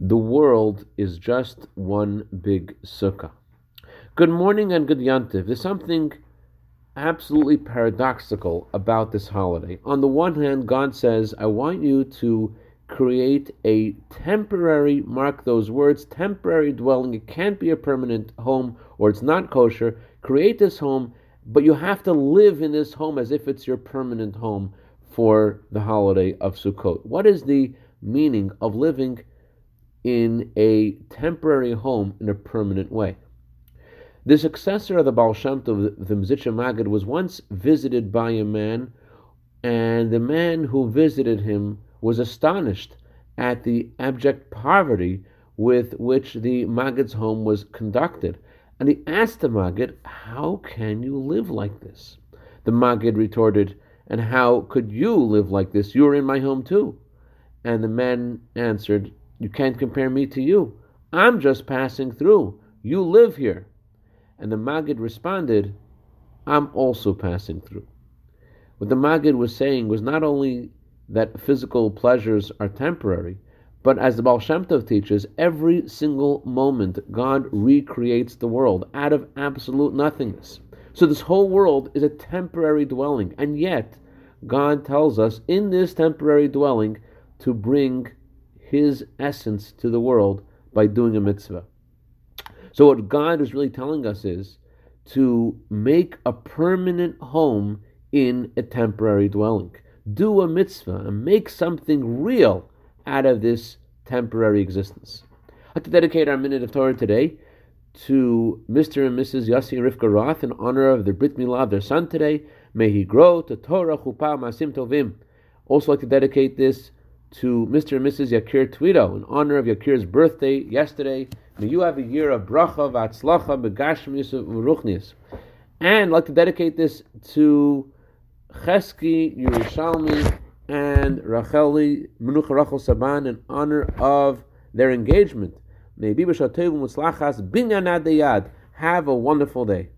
the world is just one big sukkah. Good morning and good yantiv. There's something absolutely paradoxical about this holiday. On the one hand, God says, I want you to create a temporary, mark those words, temporary dwelling. It can't be a permanent home or it's not kosher. Create this home, but you have to live in this home as if it's your permanent home for the holiday of Sukkot. What is the meaning of living in a temporary home in a permanent way? The successor of the Baal Shem Tov, the Mezritcher Magid, was once visited by a man, and the man who visited him was astonished at the abject poverty with which the Magid's home was conducted. And he asked the Magid, How can you live like this? The Magid retorted, and how could you live like this? You're in my home too. And the man answered, You can't compare me to you. I'm just passing through. You live here. And the Maggid responded, I'm also passing through. What the Maggid was saying was not only that physical pleasures are temporary, but as the Baal Shem Tov teaches, every single moment God recreates the world out of absolute nothingness. So this whole world is a temporary dwelling, and yet God tells us in this temporary dwelling to bring His essence to the world by doing a mitzvah. So what God is really telling us is to make a permanent home in a temporary dwelling. Do a mitzvah and make something real out of this temporary existence. I'd like to dedicate our minute of Torah today to Mr. and Mrs. Yossi and Rivka Roth in honor of their Brit Milah of their son today. May he grow to Torah, Chuppah, Ma'asim Tovim. Also like to dedicate this to Mr. and Mrs. Yakir Twido in honor of Yakir's birthday yesterday. May you have a year of bracha, v'atzlacha, begashmius, v'ruchnius. And I'd like to dedicate this to Cheski Yerushalmi and Racheli Menucha Rachel Saban in honor of their engagement. May Bibashatevim Mutzlachas Binyan Adei Ad. Have a wonderful day.